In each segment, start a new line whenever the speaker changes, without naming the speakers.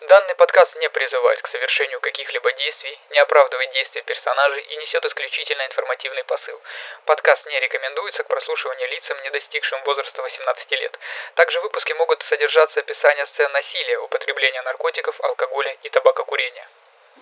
Данный подкаст не призывает к совершению каких-либо действий, не оправдывает действия персонажей и несет исключительно информативный посыл. Подкаст не рекомендуется к прослушиванию лицам, не достигшим возраста 18 лет. Также в выпуске могут содержаться описания сцен насилия, употребления наркотиков, алкоголя и табакокурения.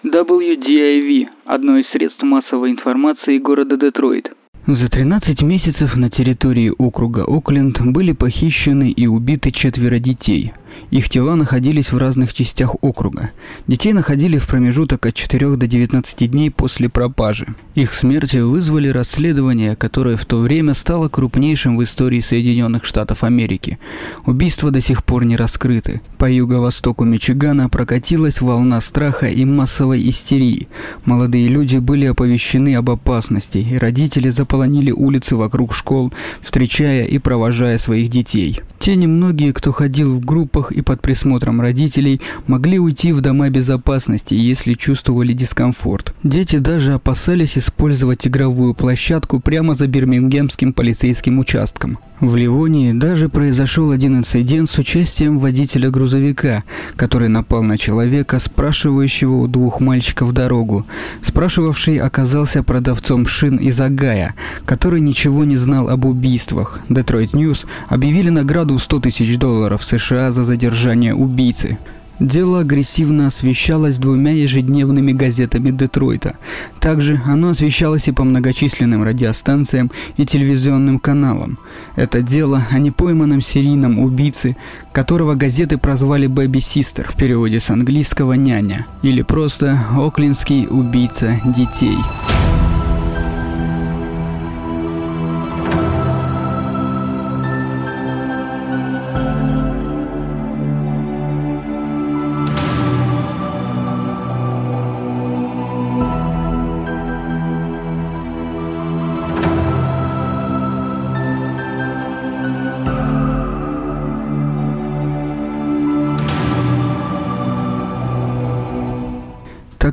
WDIV – одно из средств массовой информации города Детройт.
За 13 месяцев на территории округа Окленд были похищены и убиты четверо детей – их тела находились в разных частях округа. Детей находили в промежуток от 4 до 19 дней после пропажи. Их смерти вызвали расследование, которое в то время стало крупнейшим в истории Соединенных Штатов Америки. Убийства до сих пор не раскрыты. По юго-востоку Мичигана прокатилась волна страха и массовой истерии. Молодые люди были оповещены об опасности, и родители заполонили улицы вокруг школ, встречая и провожая своих детей. Те немногие, кто ходил в группах и под присмотром родителей, могли уйти в дома безопасности, если чувствовали дискомфорт. Дети даже опасались использовать игровую площадку прямо за Бирмингемским полицейским участком. В Ливонии даже произошел один инцидент с участием водителя грузовика, который напал на человека, спрашивающего у двух мальчиков дорогу. Спрашивавший оказался продавцом шин из Огайо, который ничего не знал об убийствах. Детройт Ньюс объявили награду в 100 тысяч долларов США за задержание убийцы. Дело агрессивно освещалось двумя ежедневными газетами Детройта. Также оно освещалось и по многочисленным радиостанциям и телевизионным каналам. Это дело о непойманном серийном убийце, которого газеты прозвали «Бэби Систер» в переводе с английского «няня» или просто «Оклинский убийца детей».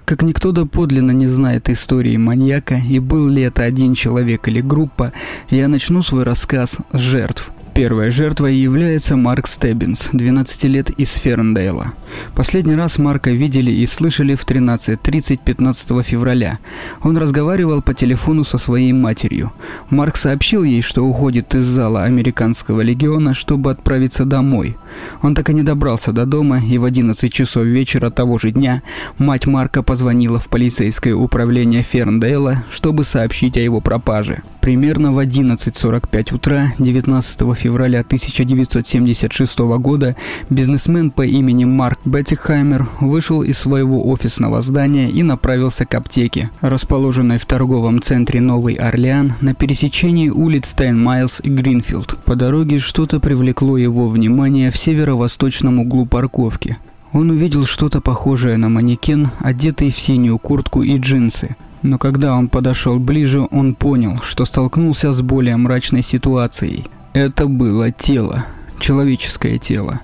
Как никто доподлинно не знает истории маньяка и был ли это один человек или группа, я начну свой рассказ с жертв. Первой жертвой является Марк Стеббинс, 12 лет из Ферндейла. Последний раз Марка видели и слышали в 13.30 15 февраля. Он разговаривал по телефону со своей матерью. Марк сообщил ей, что уходит из зала американского легиона, чтобы отправиться домой. Он так и не добрался до дома, и в 11 часов вечера того же дня мать Марка позвонила в полицейское управление Ферндейла, чтобы сообщить о его пропаже. Примерно в 11.45 утра 19 февраля 1976 года бизнесмен по имени Марк Беттихаймер вышел из своего офисного здания и направился к аптеке, расположенной в торговом центре Новый Орлеан на пересечении улиц Стейн-Майлз и Гринфилд. По дороге что-то привлекло его внимание в северо-восточном углу парковки. Он увидел что-то похожее на манекен, одетый в синюю куртку и джинсы. Но когда он подошел ближе, он понял, что столкнулся с более мрачной ситуацией. Это было тело, человеческое тело.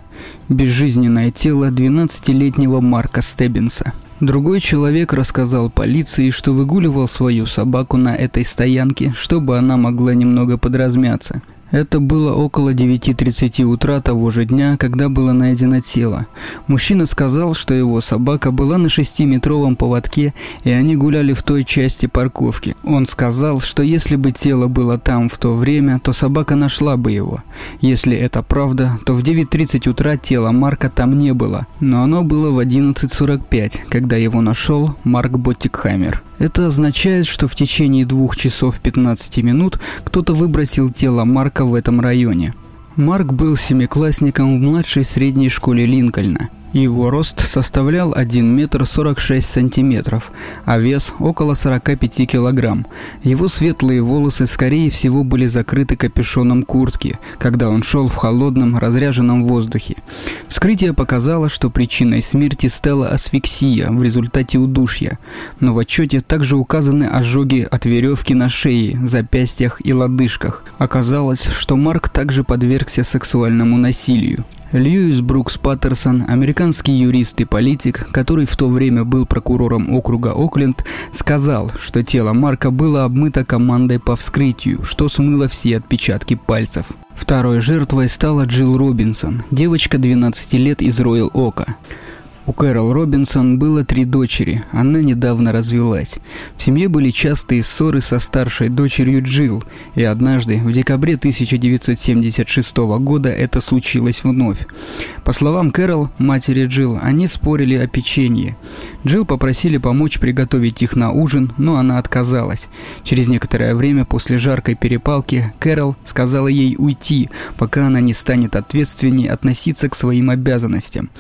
Безжизненное тело 12-летнего Марка Стеббинса. Другой человек рассказал полиции, что выгуливал свою собаку на этой стоянке, чтобы она могла немного подразмяться. Это было около 9.30 утра того же дня, когда было найдено тело. Мужчина сказал, что его собака была на шестиметровом поводке, и они гуляли в той части парковки. Он сказал, что если бы тело было там в то время, то собака нашла бы его. Если это правда, то в 9.30 утра тела Марка там не было, но оно было в 11.45, когда его нашел Марк Боттикхаймер. Это означает, что в течение двух часов 15 минут кто-то выбросил тело Марка в этом районе. Марк был семиклассником в младшей средней школе Линкольна – его рост составлял 1 метр 46 сантиметров, а вес около 45 килограмм. Его светлые волосы, скорее всего, были закрыты капюшоном куртки, когда он шел в холодном, разряженном воздухе. Вскрытие показало, что причиной смерти стала асфиксия в результате удушья, но в отчете также указаны ожоги от веревки на шее, запястьях и лодыжках. Оказалось, что Марк также подвергся сексуальному насилию. Льюис Брукс Паттерсон, американский юрист и политик, который в то время был прокурором округа Окленд, сказал, что тело Марка было обмыто командой по вскрытию, что смыло все отпечатки пальцев. Второй жертвой стала Джилл Робинсон, девочка 12 лет из Роyal Ока. У Кэрол Робинсон было три дочери, она недавно развелась. В семье были частые ссоры со старшей дочерью Джилл, и однажды, в декабре 1976 года, это случилось вновь. По словам Кэрол, матери Джилл, они спорили о печенье. Джилл попросили помочь приготовить их на ужин, но она отказалась. Через некоторое время после жаркой перепалки Кэрол сказала ей уйти, пока она не станет ответственнее относиться к своим обязанностям.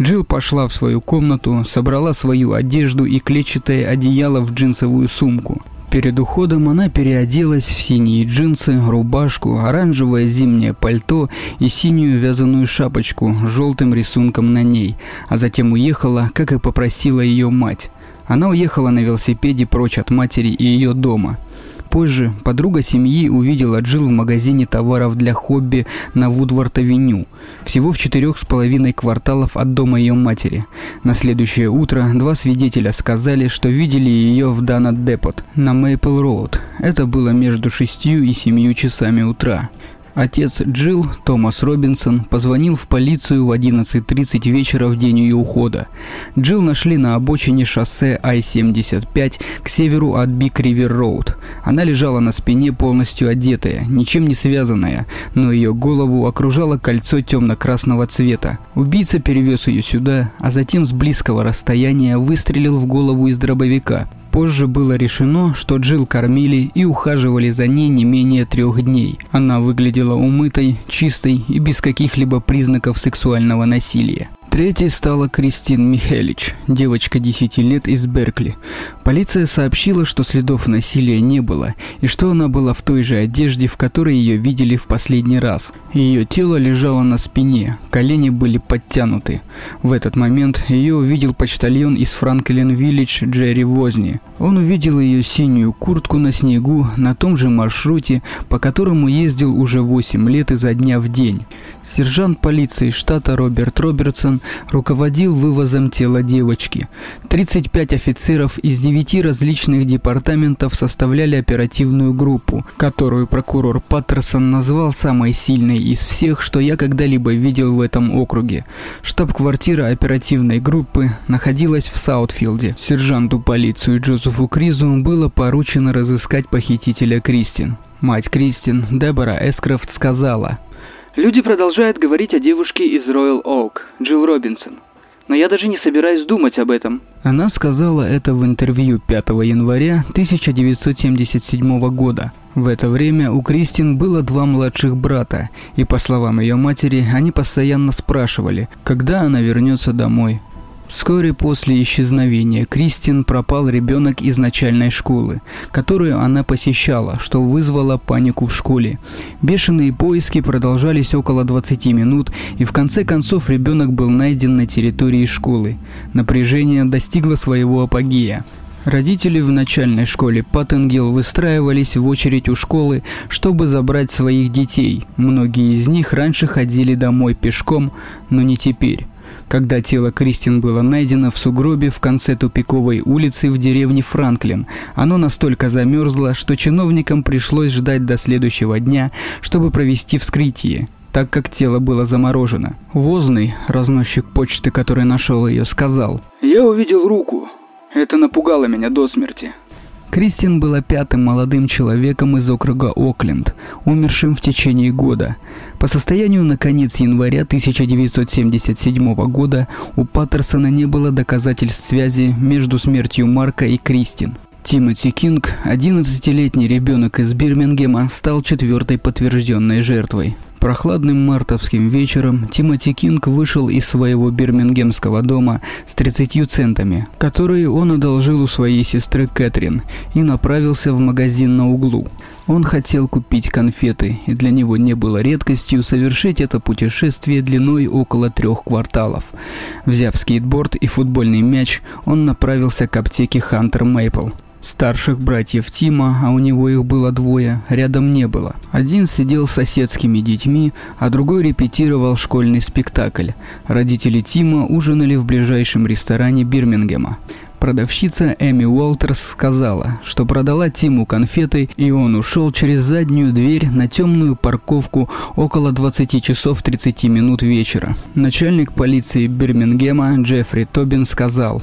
Джилл пошла в свою комнату, собрала свою одежду и клетчатое одеяло в джинсовую сумку. Перед уходом она переоделась в синие джинсы, рубашку, оранжевое зимнее пальто и синюю вязаную шапочку с желтым рисунком на ней, а затем уехала, как и попросила ее мать. Она уехала на велосипеде прочь от матери и ее дома – Позже подруга семьи увидела Джилл в магазине товаров для хобби на Вудвард-авеню, всего в четырех с половиной кварталов от дома ее матери. На следующее утро два свидетеля сказали, что видели ее в Donut Depot на Мейпл-Роуд. Это было между шестью и семью часами утра. Отец Джилл, Томас Робинсон, позвонил в полицию в 11.30 вечера в день ее ухода. Джилл нашли на обочине шоссе I-75 к северу от Биг-Бивер-Роуд. Она лежала на спине полностью одетая, ничем не связанная, но ее голову окружало кольцо темно-красного цвета. Убийца перевез ее сюда, а затем с близкого расстояния выстрелил в голову из дробовика. Позже было решено, что Джилл кормили и ухаживали за ней не менее трех дней. Она выглядела умытой, чистой и без каких-либо признаков сексуального насилия. Третьей стала Кристин Михелич, девочка 10 лет из Беркли. Полиция сообщила, что следов насилия не было, и что она была в той же одежде, в которой ее видели в последний раз. Ее тело лежало на спине, колени были подтянуты. В этот момент ее увидел почтальон из Франклин-Виллидж Джерри Возни. Он увидел ее синюю куртку на снегу на том же маршруте, по которому ездил уже 8 лет изо дня в день. Сержант полиции штата Роберт Робертсон руководил вывозом тела девочки. 35 офицеров из 9 различных департаментов составляли оперативную группу, которую прокурор Паттерсон назвал самой сильной из всех, что я когда-либо видел в этом округе. Штаб-квартира оперативной группы находилась в Саутфилде. Сержанту полиции Джозефу Кризу было поручено разыскать похитителя Кристин. Мать Кристин, Дебора Эскрофт, сказала –
Люди продолжают говорить о девушке из Роyal Oak, Джилл Робинсон. Но я даже не собираюсь думать об этом.
Она сказала это в интервью 5 января 1977 года. В это время у Кристин было два младших брата, и по словам ее матери, они постоянно спрашивали, когда она вернется домой. Вскоре после исчезновения Кристин пропал ребенок из начальной школы, которую она посещала, что вызвало панику в школе. Бешеные поиски продолжались около 20 минут, и в конце концов ребенок был найден на территории школы. Напряжение достигло своего апогея. Родители в начальной школе Паттенгел выстраивались в очередь у школы, чтобы забрать своих детей. Многие из них раньше ходили домой пешком, но не теперь. Когда тело Кристин было найдено в сугробе в конце тупиковой улицы в деревне Франклин, оно настолько замерзло, что чиновникам пришлось ждать до следующего дня, чтобы провести вскрытие так как тело было заморожено. Возный, разносчик почты, который нашел ее, сказал
«Я увидел руку. Это напугало меня до смерти.
Кристин была пятым молодым человеком из округа Окленд, умершим в течение года. По состоянию на конец января 1977 года у Паттерсона не было доказательств связи между смертью Марка и Кристин. Тимоти Кинг, 11-летний ребенок из Бирмингема, стал четвертой подтвержденной жертвой. Прохладным мартовским вечером Тимоти Кинг вышел из своего бирмингемского дома с 30 центами, которые он одолжил у своей сестры Кэтрин, и направился в магазин на углу. Он хотел купить конфеты, и для него не было редкостью совершить это путешествие длиной около трех кварталов. Взяв скейтборд и футбольный мяч, он направился к аптеке Хантер Мейпл. Старших братьев Тима, а у него их было двое, рядом не было. Один сидел с соседскими детьми, а другой репетировал школьный спектакль. Родители Тима ужинали в ближайшем ресторане Бирмингема. Продавщица Эми Уолтерс сказала, что продала Тиму конфеты, и он ушел через заднюю дверь на темную парковку около 20 часов 30 минут вечера. Начальник полиции Бирмингема Джеффри Тобин сказал,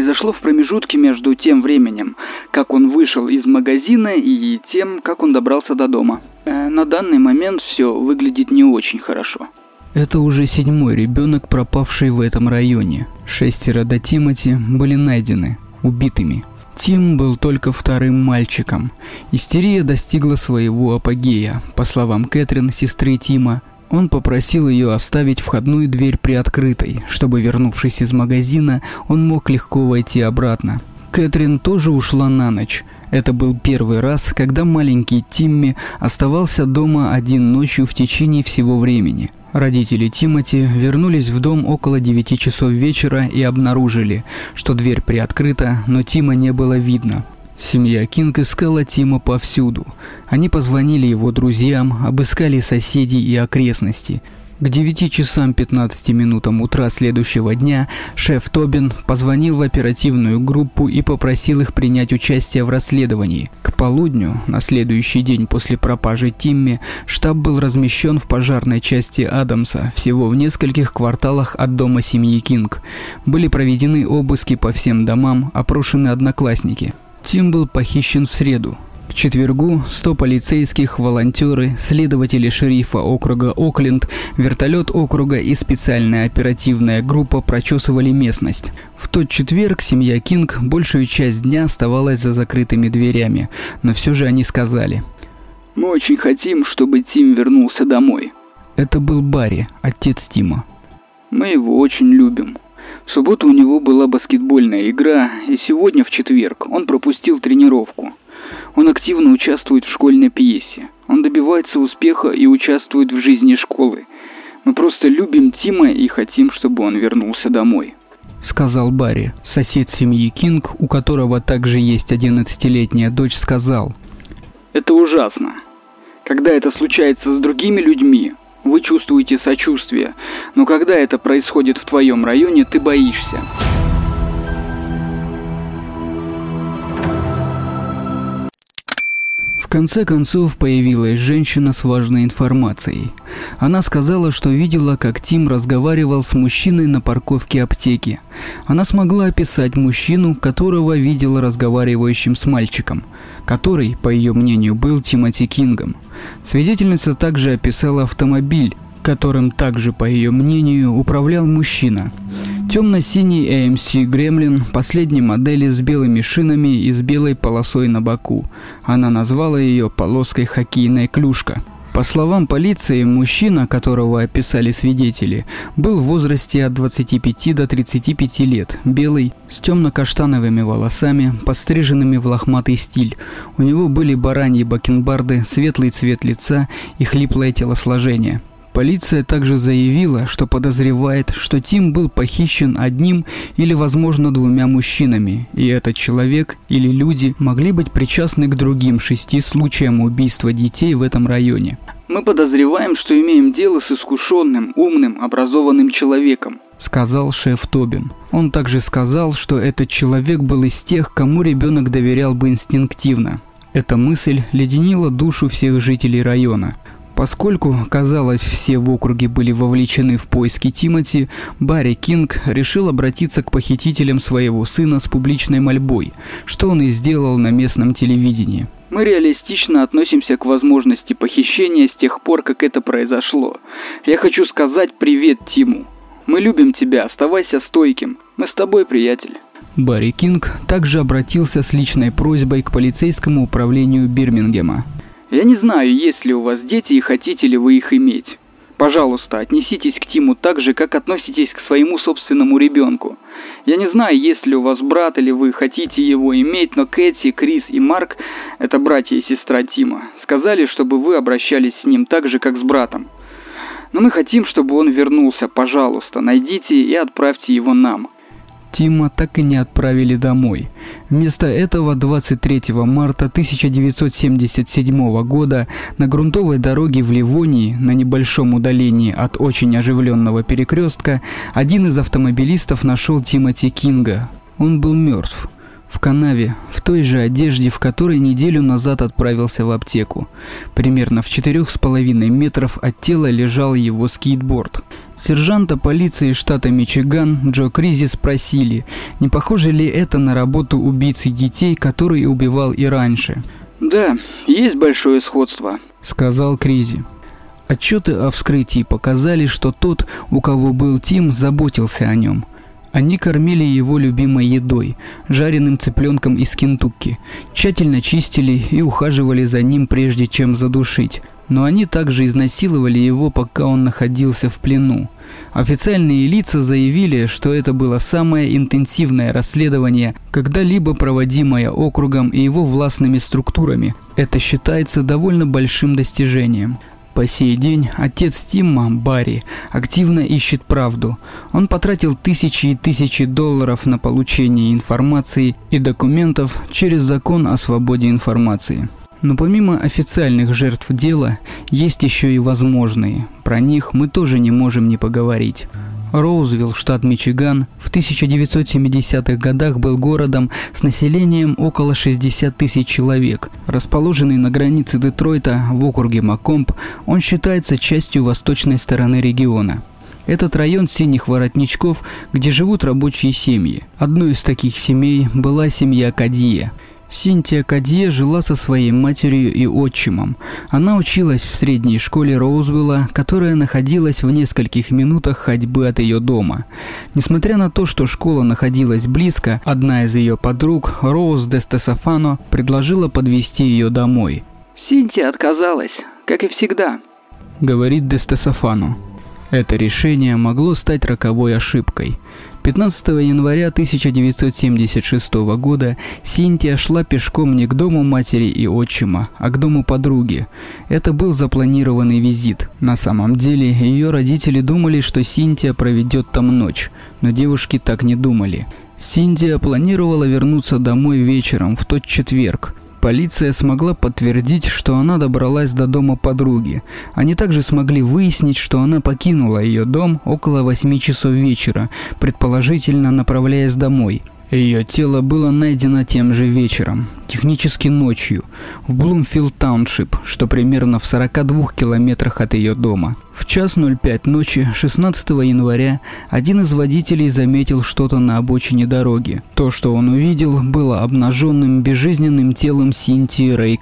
произошло в промежутке между тем временем, как он вышел из магазина и тем, как он добрался до дома. Э, на данный момент все выглядит не очень хорошо.
Это уже седьмой ребенок, пропавший в этом районе. Шестеро до Тимати были найдены, убитыми. Тим был только вторым мальчиком. Истерия достигла своего апогея. По словам Кэтрин, сестры Тима, он попросил ее оставить входную дверь приоткрытой, чтобы, вернувшись из магазина, он мог легко войти обратно. Кэтрин тоже ушла на ночь. Это был первый раз, когда маленький Тимми оставался дома один ночью в течение всего времени – Родители Тимати вернулись в дом около 9 часов вечера и обнаружили, что дверь приоткрыта, но Тима не было видно. Семья Кинг искала Тима повсюду. Они позвонили его друзьям, обыскали соседей и окрестности – к 9 часам 15 минутам утра следующего дня шеф Тобин позвонил в оперативную группу и попросил их принять участие в расследовании. К полудню, на следующий день после пропажи Тимми, штаб был размещен в пожарной части Адамса, всего в нескольких кварталах от дома семьи Кинг. Были проведены обыски по всем домам, опрошены одноклассники. Тим был похищен в среду, к четвергу 100 полицейских, волонтеры, следователи шерифа округа Окленд, вертолет округа и специальная оперативная группа прочесывали местность. В тот четверг семья Кинг большую часть дня оставалась за закрытыми дверями, но все же они сказали.
«Мы очень хотим, чтобы Тим вернулся домой».
Это был Барри, отец Тима.
«Мы его очень любим». В субботу у него была баскетбольная игра, и сегодня, в четверг, он пропустил тренировку. Он активно участвует в школьной пьесе. Он добивается успеха и участвует в жизни школы. Мы просто любим Тима и хотим, чтобы он вернулся домой.
Сказал Барри. Сосед семьи Кинг, у которого также есть 11-летняя дочь, сказал.
Это ужасно. Когда это случается с другими людьми, вы чувствуете сочувствие. Но когда это происходит в твоем районе, ты боишься.
Конце концов появилась женщина с важной информацией. Она сказала, что видела, как Тим разговаривал с мужчиной на парковке аптеки. Она смогла описать мужчину, которого видела разговаривающим с мальчиком, который, по ее мнению, был Тимоти Кингом. Свидетельница также описала автомобиль, которым также, по ее мнению, управлял мужчина. Темно-синий AMC Gremlin последней модели с белыми шинами и с белой полосой на боку. Она назвала ее полоской хоккейная клюшка. По словам полиции, мужчина, которого описали свидетели, был в возрасте от 25 до 35 лет, белый, с темно-каштановыми волосами, подстриженными в лохматый стиль. У него были бараньи бакенбарды, светлый цвет лица и хлиплое телосложение – Полиция также заявила, что подозревает, что Тим был похищен одним или, возможно, двумя мужчинами, и этот человек или люди могли быть причастны к другим шести случаям убийства детей в этом районе.
Мы подозреваем, что имеем дело с искушенным, умным, образованным человеком,
сказал шеф Тобин. Он также сказал, что этот человек был из тех, кому ребенок доверял бы инстинктивно. Эта мысль леденила душу всех жителей района. Поскольку, казалось, все в округе были вовлечены в поиски Тимати, Барри Кинг решил обратиться к похитителям своего сына с публичной мольбой, что он и сделал на местном телевидении.
Мы реалистично относимся к возможности похищения с тех пор, как это произошло. Я хочу сказать привет Тиму. Мы любим тебя, оставайся стойким. Мы с тобой, приятель.
Барри Кинг также обратился с личной просьбой к полицейскому управлению Бирмингема.
Я не знаю, есть ли у вас дети и хотите ли вы их иметь. Пожалуйста, отнеситесь к Тиму так же, как относитесь к своему собственному ребенку. Я не знаю, есть ли у вас брат или вы хотите его иметь, но Кэти, Крис и Марк, это братья и сестра Тима, сказали, чтобы вы обращались с ним так же, как с братом. Но мы хотим, чтобы он вернулся, пожалуйста, найдите и отправьте его нам.
Тима так и не отправили домой. Вместо этого 23 марта 1977 года на грунтовой дороге в Ливонии, на небольшом удалении от очень оживленного перекрестка, один из автомобилистов нашел Тимоти Кинга. Он был мертв. В канаве, в той же одежде, в которой неделю назад отправился в аптеку. Примерно в четырех с половиной метров от тела лежал его скейтборд. Сержанта полиции штата Мичиган Джо Кризи спросили, не похоже ли это на работу убийцы детей, который убивал и раньше.
«Да, есть большое сходство», —
сказал Кризи. Отчеты о вскрытии показали, что тот, у кого был Тим, заботился о нем. Они кормили его любимой едой, жареным цыпленком из Кентукки, тщательно чистили и ухаживали за ним, прежде чем задушить но они также изнасиловали его, пока он находился в плену. Официальные лица заявили, что это было самое интенсивное расследование, когда-либо проводимое округом и его властными структурами. Это считается довольно большим достижением. По сей день отец Тимма, Барри, активно ищет правду. Он потратил тысячи и тысячи долларов на получение информации и документов через закон о свободе информации. Но помимо официальных жертв дела, есть еще и возможные. Про них мы тоже не можем не поговорить. Роузвилл, штат Мичиган, в 1970-х годах был городом с населением около 60 тысяч человек. Расположенный на границе Детройта в округе Макомб, он считается частью восточной стороны региона. Этот район синих воротничков, где живут рабочие семьи. Одной из таких семей была семья Кадье – Синтия Кадье жила со своей матерью и отчимом. Она училась в средней школе Роузвилла, которая находилась в нескольких минутах ходьбы от ее дома. Несмотря на то, что школа находилась близко, одна из ее подруг, Роуз де Стесофано, предложила подвести ее домой.
«Синтия отказалась, как и всегда», —
говорит де Стесофано. Это решение могло стать роковой ошибкой. 15 января 1976 года Синтия шла пешком не к дому матери и отчима, а к дому подруги. Это был запланированный визит. На самом деле, ее родители думали, что Синтия проведет там ночь, но девушки так не думали. Синтия планировала вернуться домой вечером в тот четверг, Полиция смогла подтвердить, что она добралась до дома подруги. Они также смогли выяснить, что она покинула ее дом около 8 часов вечера, предположительно направляясь домой. Ее тело было найдено тем же вечером, технически ночью, в Блумфилд Тауншип, что примерно в 42 километрах от ее дома. В час 05 ночи 16 января один из водителей заметил что-то на обочине дороги. То, что он увидел, было обнаженным безжизненным телом Синтии Рэй.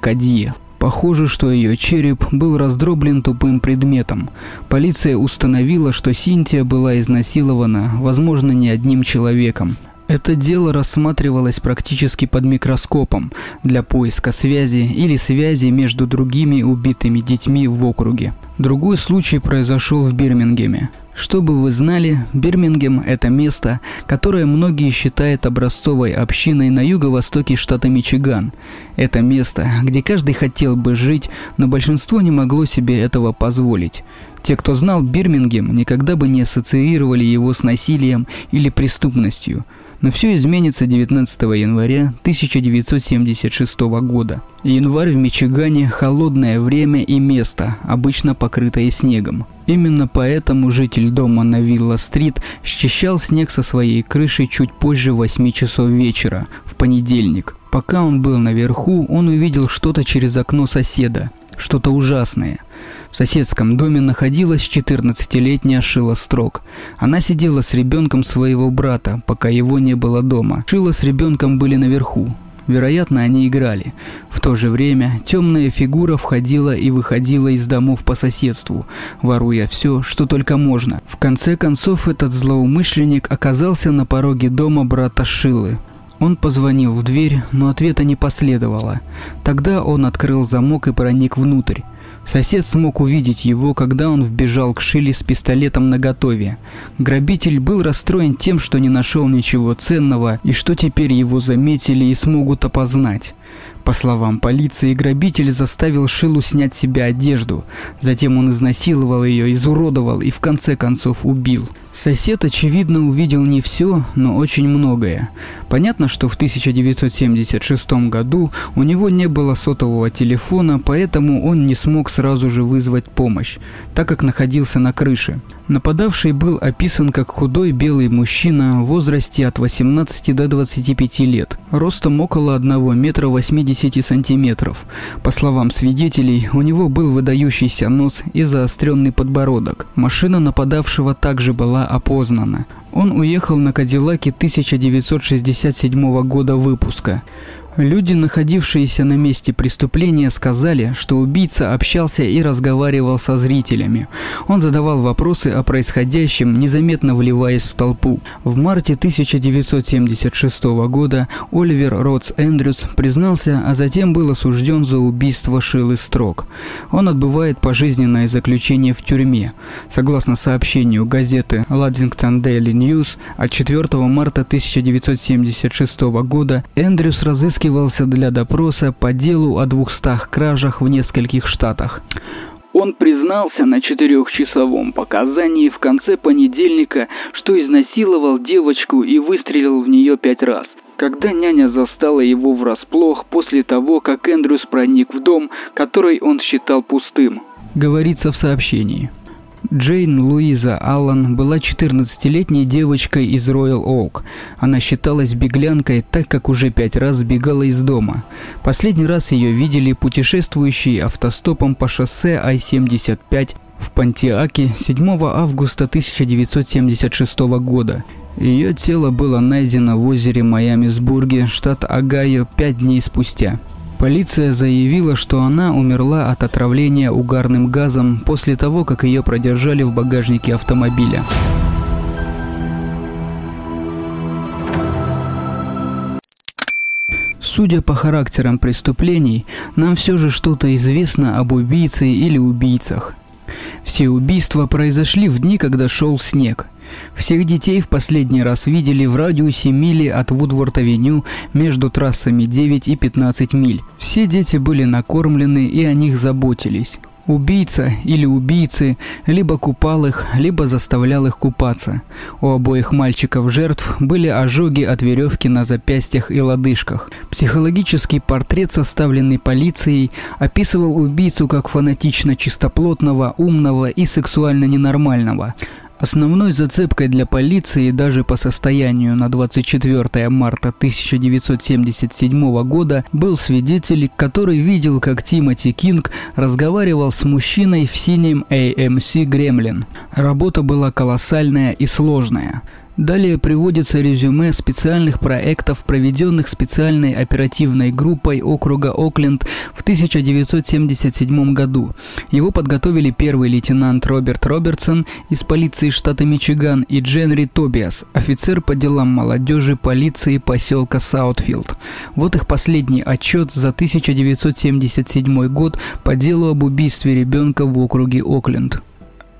Похоже, что ее череп был раздроблен тупым предметом. Полиция установила, что Синтия была изнасилована, возможно, не одним человеком. Это дело рассматривалось практически под микроскопом для поиска связи или связи между другими убитыми детьми в округе. Другой случай произошел в Бирмингеме. Чтобы вы знали, Бирмингем – это место, которое многие считают образцовой общиной на юго-востоке штата Мичиган. Это место, где каждый хотел бы жить, но большинство не могло себе этого позволить. Те, кто знал Бирмингем, никогда бы не ассоциировали его с насилием или преступностью – но все изменится 19 января 1976 года. Январь в Мичигане – холодное время и место, обычно покрытое снегом. Именно поэтому житель дома на Вилла-стрит счищал снег со своей крыши чуть позже 8 часов вечера, в понедельник. Пока он был наверху, он увидел что-то через окно соседа, что-то ужасное – в соседском доме находилась 14-летняя Шила Строк. Она сидела с ребенком своего брата, пока его не было дома. Шила с ребенком были наверху. Вероятно, они играли. В то же время темная фигура входила и выходила из домов по соседству, воруя все, что только можно. В конце концов, этот злоумышленник оказался на пороге дома брата Шилы. Он позвонил в дверь, но ответа не последовало. Тогда он открыл замок и проник внутрь. Сосед смог увидеть его, когда он вбежал к Шиле с пистолетом наготове. Грабитель был расстроен тем, что не нашел ничего ценного и что теперь его заметили и смогут опознать. По словам полиции, грабитель заставил Шилу снять с себя одежду. Затем он изнасиловал ее, изуродовал и в конце концов убил. Сосед, очевидно, увидел не все, но очень многое. Понятно, что в 1976 году у него не было сотового телефона, поэтому он не смог сразу же вызвать помощь, так как находился на крыше. Нападавший был описан как худой белый мужчина в возрасте от 18 до 25 лет, ростом около 1 метра 80 сантиметров. По словам свидетелей, у него был выдающийся нос и заостренный подбородок. Машина нападавшего также была опознана. Он уехал на Кадиллаке 1967 года выпуска. Люди, находившиеся на месте преступления, сказали, что убийца общался и разговаривал со зрителями. Он задавал вопросы о происходящем, незаметно вливаясь в толпу. В марте 1976 года Оливер Ротс Эндрюс признался, а затем был осужден за убийство Шилы Строк. Он отбывает пожизненное заключение в тюрьме. Согласно сообщению газеты Ладдингтон Daily News от 4 марта 1976 года Эндрюс разыскивал разыскивался для допроса по делу о двухстах кражах в нескольких штатах.
Он признался на четырехчасовом показании в конце понедельника, что изнасиловал девочку и выстрелил в нее пять раз. Когда няня застала его врасплох после того, как Эндрюс проник в дом, который он считал пустым.
Говорится в сообщении. Джейн Луиза Аллан была 14-летней девочкой из Роyal Оук. Она считалась беглянкой, так как уже пять раз сбегала из дома. Последний раз ее видели путешествующие автостопом по шоссе I-75 в Пантиаке 7 августа 1976 года. Ее тело было найдено в озере Майамисбурге, штат Огайо, пять дней спустя. Полиция заявила, что она умерла от отравления угарным газом после того, как ее продержали в багажнике автомобиля. Судя по характерам преступлений, нам все же что-то известно об убийце или убийцах. Все убийства произошли в дни, когда шел снег – всех детей в последний раз видели в радиусе мили от Вудворд-авеню между трассами 9 и 15 миль. Все дети были накормлены и о них заботились. Убийца или убийцы либо купал их, либо заставлял их купаться. У обоих мальчиков-жертв были ожоги от веревки на запястьях и лодыжках. Психологический портрет, составленный полицией, описывал убийцу как фанатично чистоплотного, умного и сексуально ненормального. Основной зацепкой для полиции даже по состоянию на 24 марта 1977 года был свидетель, который видел, как Тимоти Кинг разговаривал с мужчиной в синем AMC Gremlin. Работа была колоссальная и сложная. Далее приводится резюме специальных проектов, проведенных специальной оперативной группой округа Окленд в 1977 году. Его подготовили первый лейтенант Роберт Робертсон из полиции штата Мичиган и Дженри Тобиас, офицер по делам молодежи полиции поселка Саутфилд. Вот их последний отчет за 1977 год по делу об убийстве ребенка в округе Окленд.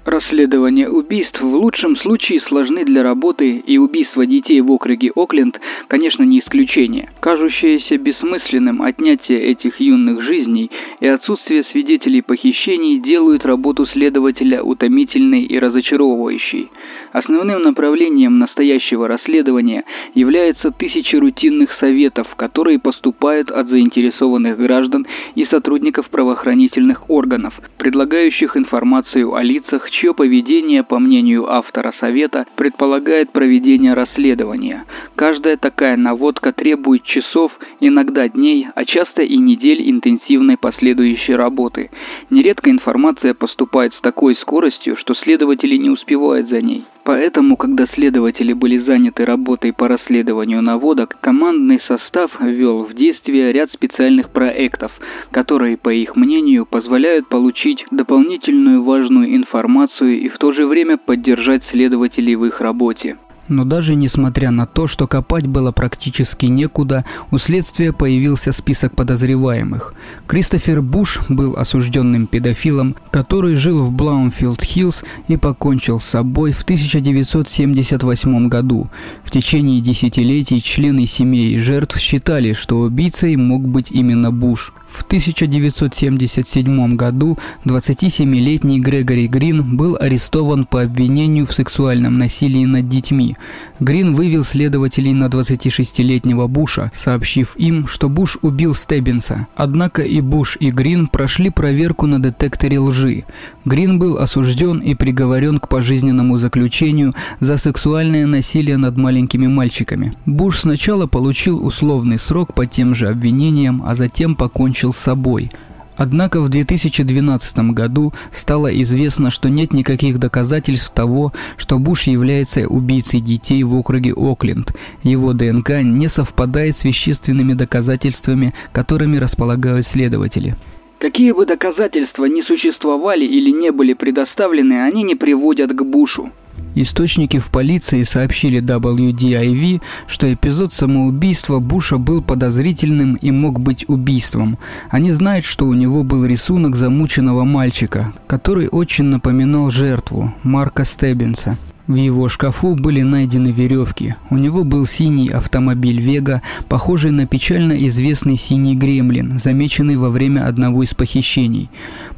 Расследования убийств в лучшем случае сложны для работы, и убийство детей в округе Окленд, конечно, не исключение. Кажущееся бессмысленным отнятие этих юных жизней и отсутствие свидетелей похищений делают работу следователя утомительной и разочаровывающей. Основным направлением настоящего расследования являются тысячи рутинных советов, которые поступают от заинтересованных граждан и сотрудников правоохранительных органов, предлагающих информацию о лицах, чье поведение, по мнению автора совета, предполагает проведение расследования. Каждая такая наводка требует часов, иногда дней, а часто и недель интенсивной последующей работы. Нередко информация поступает с такой скоростью, что следователи не успевают за ней. Поэтому, когда следователи были заняты работой по расследованию наводок, командный состав ввел в действие ряд специальных проектов, которые, по их мнению, позволяют получить дополнительную важную информацию и в то же время поддержать следователей в их работе.
Но даже несмотря на то, что копать было практически некуда, у следствия появился список подозреваемых. Кристофер Буш был осужденным педофилом, который жил в Блумфилд-Хиллз и покончил с собой в 1978 году. В течение десятилетий члены семей жертв считали, что убийцей мог быть именно Буш. В 1977 году 27-летний Грегори Грин был арестован по обвинению в сексуальном насилии над детьми. Грин вывел следователей на 26-летнего Буша, сообщив им, что Буш убил Стеббинса. Однако и Буш, и Грин прошли проверку на детекторе лжи. Грин был осужден и приговорен к пожизненному заключению за сексуальное насилие над маленькими мальчиками. Буш сначала получил условный срок по тем же обвинениям, а затем покончил покончил с собой. Однако в 2012 году стало известно, что нет никаких доказательств того, что Буш является убийцей детей в округе Окленд. Его ДНК не совпадает с вещественными доказательствами, которыми располагают следователи.
Какие бы доказательства ни существовали или не были предоставлены, они не приводят к Бушу.
Источники в полиции сообщили WDIV, что эпизод самоубийства Буша был подозрительным и мог быть убийством. Они знают, что у него был рисунок замученного мальчика, который очень напоминал жертву Марка Стеббинса. В его шкафу были найдены веревки. У него был синий автомобиль «Вега», похожий на печально известный синий гремлин, замеченный во время одного из похищений.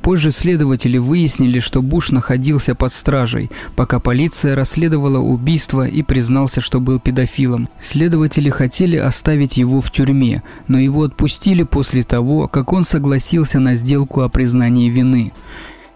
Позже следователи выяснили, что Буш находился под стражей, пока полиция расследовала убийство и признался, что был педофилом. Следователи хотели оставить его в тюрьме, но его отпустили после того, как он согласился на сделку о признании вины.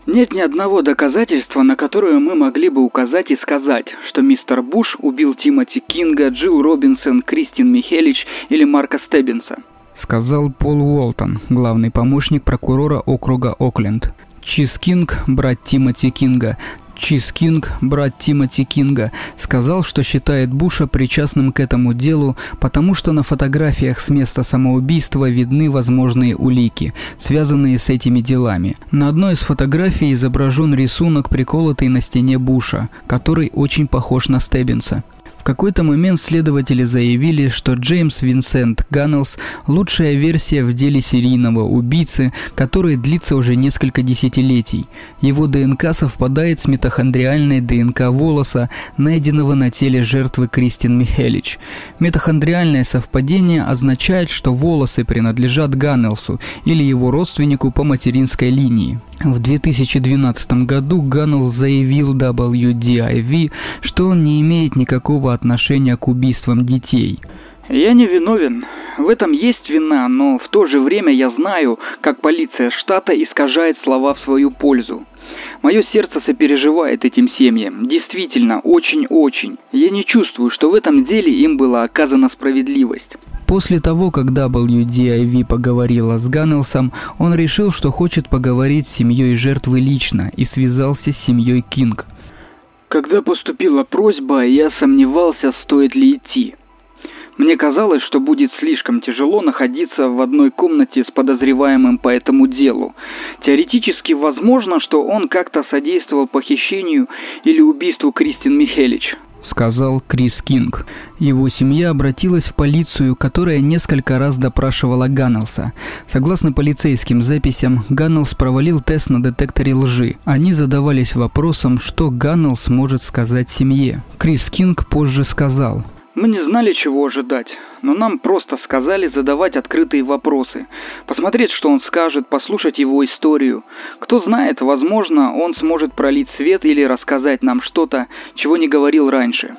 Нет ни одного доказательства, на которое мы могли бы указать и сказать, что мистер Буш убил Тимоти Кинга, Джилл Робинсон, Кристин Михелич или Марка Стеббинса.
Сказал Пол Уолтон, главный помощник прокурора округа Окленд. Крис Кинг, брат Тимоти Кинга, Крис Кинг, брат Тимоти Кинга, сказал, что считает Буша причастным к этому делу, потому что на фотографиях с места самоубийства видны возможные улики, связанные с этими делами. На одной из фотографий изображен рисунок, приколотый на стене Буша, который очень похож на Стеббинса. В какой-то момент следователи заявили, что Джеймс Винсент Ганнелс – лучшая версия в деле серийного убийцы, который длится уже несколько десятилетий. Его ДНК совпадает с митохондриальной ДНК волоса, найденного на теле жертвы Кристин Михелич. Митохондриальное совпадение означает, что волосы принадлежат Ганнелсу или его родственнику по материнской линии. В 2012 году Ганнелл заявил WDIV, что он не имеет никакого отношения к убийствам детей.
Я не виновен. В этом есть вина, но в то же время я знаю, как полиция штата искажает слова в свою пользу. Мое сердце сопереживает этим семьям. Действительно, очень-очень. Я не чувствую, что в этом деле им была оказана справедливость.
После того, как WDIV поговорила с Ганнелсом, он решил, что хочет поговорить с семьей жертвы лично и связался с семьей Кинг.
Когда поступила просьба, я сомневался, стоит ли идти. Мне казалось, что будет слишком тяжело находиться в одной комнате с подозреваемым по этому делу. Теоретически возможно, что он как-то содействовал похищению или убийству Кристин Михелич
сказал Крис Кинг. Его семья обратилась в полицию, которая несколько раз допрашивала Ганнелса. Согласно полицейским записям, Ганнелс провалил тест на детекторе лжи. Они задавались вопросом, что Ганнелс может сказать семье. Крис Кинг позже сказал,
мы не знали, чего ожидать, но нам просто сказали задавать открытые вопросы, посмотреть, что он скажет, послушать его историю. Кто знает, возможно, он сможет пролить свет или рассказать нам что-то, чего не говорил раньше.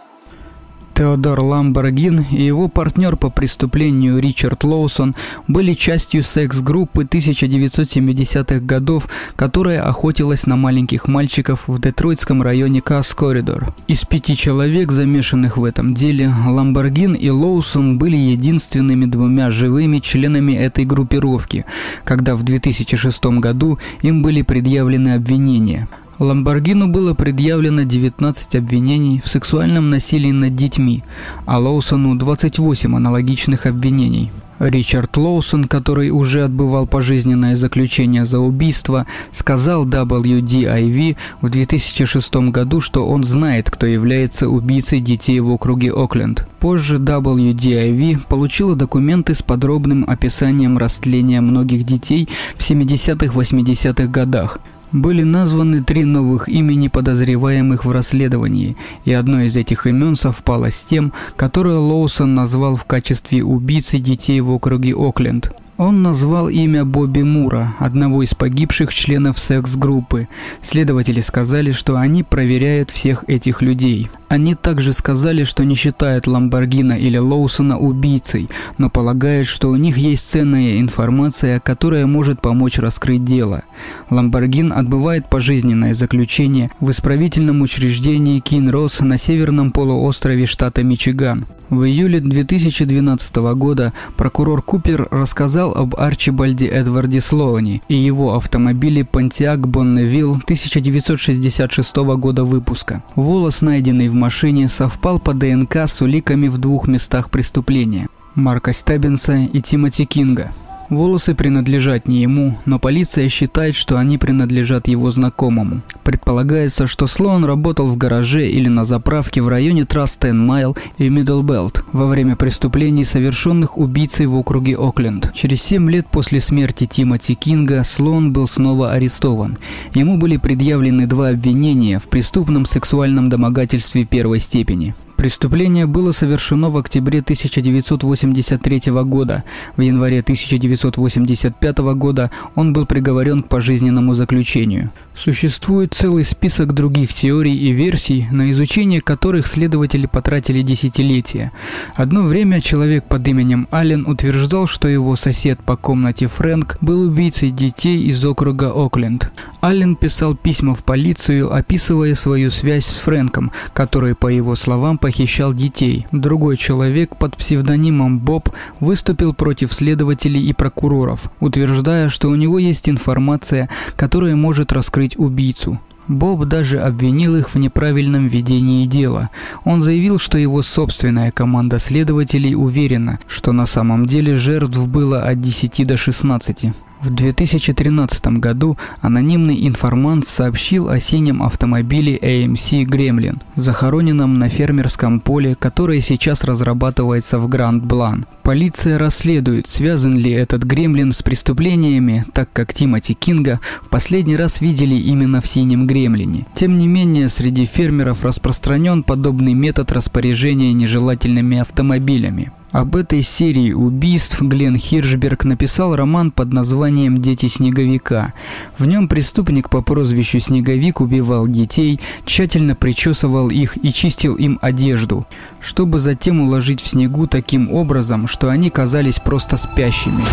Теодор Ламборгин и его партнер по преступлению Ричард Лоусон были частью секс-группы 1970-х годов, которая охотилась на маленьких мальчиков в детройтском районе Касс-Коридор. Из пяти человек, замешанных в этом деле, Ламборгин и Лоусон были единственными двумя живыми членами этой группировки, когда в 2006 году им были предъявлены обвинения – Ламборгину было предъявлено 19 обвинений в сексуальном насилии над детьми, а Лоусону 28 аналогичных обвинений. Ричард Лоусон, который уже отбывал пожизненное заключение за убийство, сказал WDIV в 2006 году, что он знает, кто является убийцей детей в округе Окленд. Позже WDIV получила документы с подробным описанием растления многих детей в 70-80-х годах – были названы три новых имени подозреваемых в расследовании, и одно из этих имен совпало с тем, которое Лоусон назвал в качестве убийцы детей в округе Окленд. Он назвал имя Бобби Мура, одного из погибших членов секс-группы. Следователи сказали, что они проверяют всех этих людей. Они также сказали, что не считают Ламборгина или Лоусона убийцей, но полагают, что у них есть ценная информация, которая может помочь раскрыть дело. Ламборгин отбывает пожизненное заключение в исправительном учреждении Кинрос на северном полуострове штата Мичиган. В июле 2012 года прокурор Купер рассказал об Арчибальде Эдварде Слоуни и его автомобиле Pontiac Bonneville 1966 года выпуска. Волос, найденный в машине, совпал по ДНК с уликами в двух местах преступления – Марка Стеббинса и Тимоти Кинга – Волосы принадлежат не ему, но полиция считает, что они принадлежат его знакомому. Предполагается, что Слоун работал в гараже или на заправке в районе Трасс Майл и Миддлбелт во время преступлений, совершенных убийцей в округе Окленд. Через 7 лет после смерти Тимоти Кинга Слоун был снова арестован. Ему были предъявлены два обвинения в преступном сексуальном домогательстве первой степени. Преступление было совершено в октябре 1983 года. В январе 1985 года он был приговорен к пожизненному заключению. Существует целый список других теорий и версий, на изучение которых следователи потратили десятилетия. Одно время человек под именем Аллен утверждал, что его сосед по комнате Фрэнк был убийцей детей из округа Окленд. Аллен писал письма в полицию, описывая свою связь с Фрэнком, который, по его словам, похищал детей. Другой человек под псевдонимом Боб выступил против следователей и прокуроров, утверждая, что у него есть информация, которая может раскрыть раскрыть убийцу. Боб даже обвинил их в неправильном ведении дела. Он заявил, что его собственная команда следователей уверена, что на самом деле жертв было от 10 до 16. В 2013 году анонимный информант сообщил о синем автомобиле AMC Gremlin, захороненном на фермерском поле, которое сейчас разрабатывается в Гранд-Блан. Полиция расследует, связан ли этот Гремлин с преступлениями, так как Тимоти Кинга в последний раз видели именно в синем Гремлине. Тем не менее, среди фермеров распространен подобный метод распоряжения нежелательными автомобилями. Об этой серии убийств Глен Хиршберг написал роман под названием «Дети снеговика». В нем преступник по прозвищу Снеговик убивал детей, тщательно причесывал их и чистил им одежду, чтобы затем уложить в снегу таким образом, что они казались просто спящими.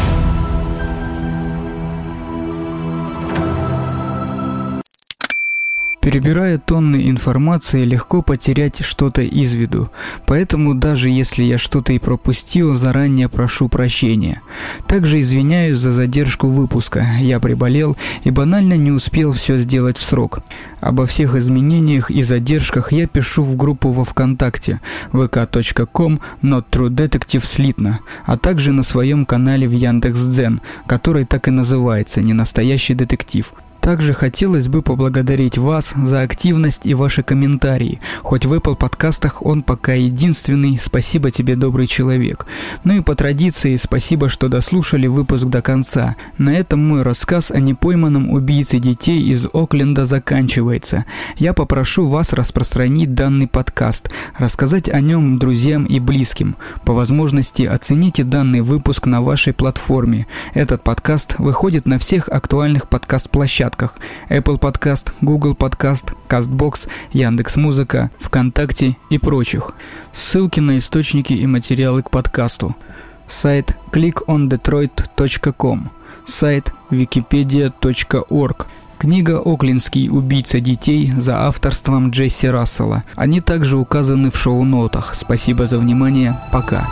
Перебирая тонны информации, легко потерять что-то из виду. Поэтому даже если я что-то и пропустил, заранее прошу прощения. Также извиняюсь за задержку выпуска. Я приболел и банально не успел все сделать в срок. Обо всех изменениях и задержках я пишу в группу во ВКонтакте vk.com not true detective слитно, а также на своем канале в Яндекс.Дзен, который так и называется «Ненастоящий детектив». Также хотелось бы поблагодарить вас за активность и ваши комментарии. Хоть в Apple подкастах он пока единственный. Спасибо тебе, добрый человек. Ну и по традиции, спасибо, что дослушали выпуск до конца. На этом мой рассказ о непойманном убийце детей из Окленда заканчивается. Я попрошу вас распространить данный подкаст, рассказать о нем друзьям и близким. По возможности оцените данный выпуск на вашей платформе. Этот подкаст выходит на всех актуальных подкаст-площадках площадках Apple Podcast, Google Podcast, CastBox, Яндекс.Музыка, ВКонтакте и прочих. Ссылки на источники и материалы к подкасту. Сайт clickondetroit.com Сайт wikipedia.org Книга «Оклинский убийца детей» за авторством Джесси Рассела. Они также указаны в шоу-нотах. Спасибо за внимание. Пока.